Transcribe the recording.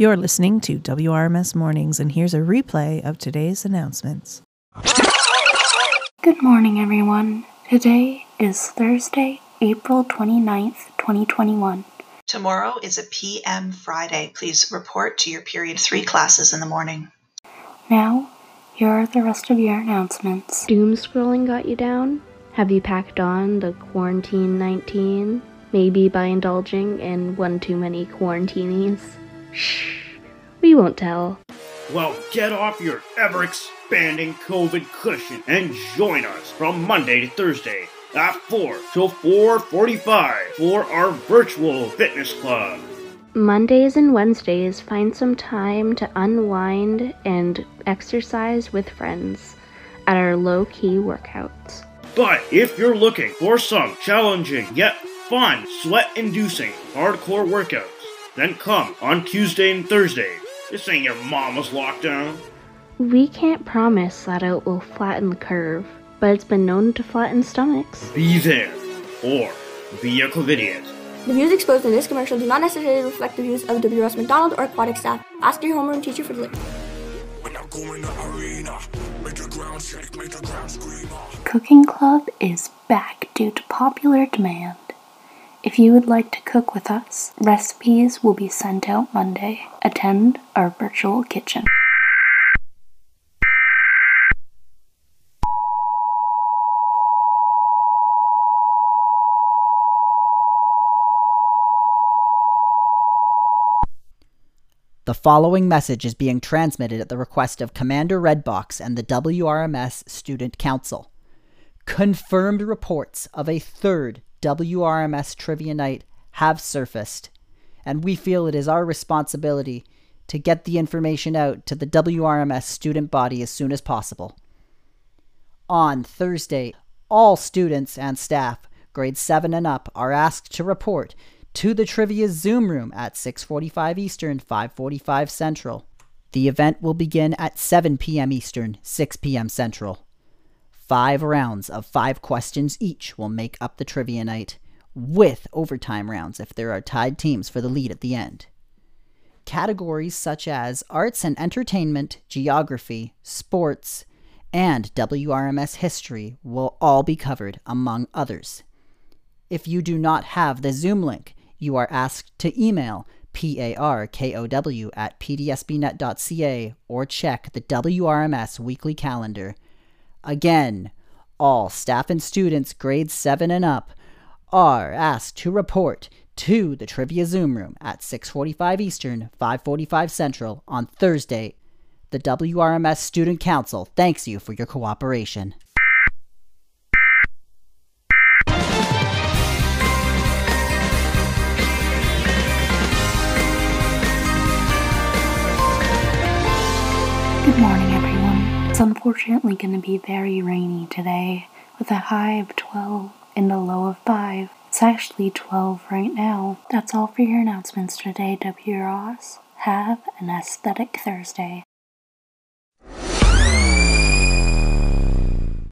You're listening to WRMS Mornings, and here's a replay of today's announcements. Good morning, everyone. Today is Thursday, April 29th, 2021. Tomorrow is a PM Friday. Please report to your period 3 classes in the morning. Now, here are the rest of your announcements. Doom scrolling got you down? Have you packed on the quarantine 19? Maybe by indulging in one too many quarantinis? Shh, we won't tell. Well, get off your ever expanding COVID cushion and join us from Monday to Thursday at 4 till 4:45 for our virtual fitness club. Mondays and Wednesdays, find some time to unwind and exercise with friends at our low key workouts. But if you're looking for some challenging yet fun, sweat inducing, hardcore workouts, then come on Tuesday and Thursday. This ain't your mama's lockdown. We can't promise that it will flatten the curve, but it's been known to flatten stomachs. Be there or be a COVIDiot. The views exposed in this commercial do not necessarily reflect the views of W. Ross Macdonald or aquatic staff. Ask your homeroom teacher for the link. Cooking Club is back due to popular demand. If you would like to cook with us, recipes will be sent out Monday. Attend our virtual kitchen. The following message is being transmitted at the request of Commander Redbox and the WRMS Student Council. Confirmed reports of a third WRMS Trivia Night have surfaced, and we feel it is our responsibility to get the information out to the WRMS student body as soon as possible. On Thursday, all students and staff, grades 7 and up, are asked to report to the trivia Zoom room at 6:45 Eastern, 5:45 Central. The event will begin at 7 p.m. Eastern, 6 p.m. Central. Five rounds of five questions each will make up the trivia night, with overtime rounds if there are tied teams for the lead at the end. Categories such as arts and entertainment, geography, sports, and WRMS history will all be covered, among others. If you do not have the Zoom link, you are asked to email parkow at pdsbnet.ca or check the WRMS weekly calendar. Again, all staff and students grades 7 and up are asked to report to the Trivia Zoom room at 6:45 Eastern, 5:45 Central on Thursday. The WRMS Student Council thanks you for your cooperation. It's unfortunately going to be very rainy today with a high of 12 and a low of 5. It's actually 12 right now. That's all for your announcements today, W. Ross. Have an aesthetic Thursday.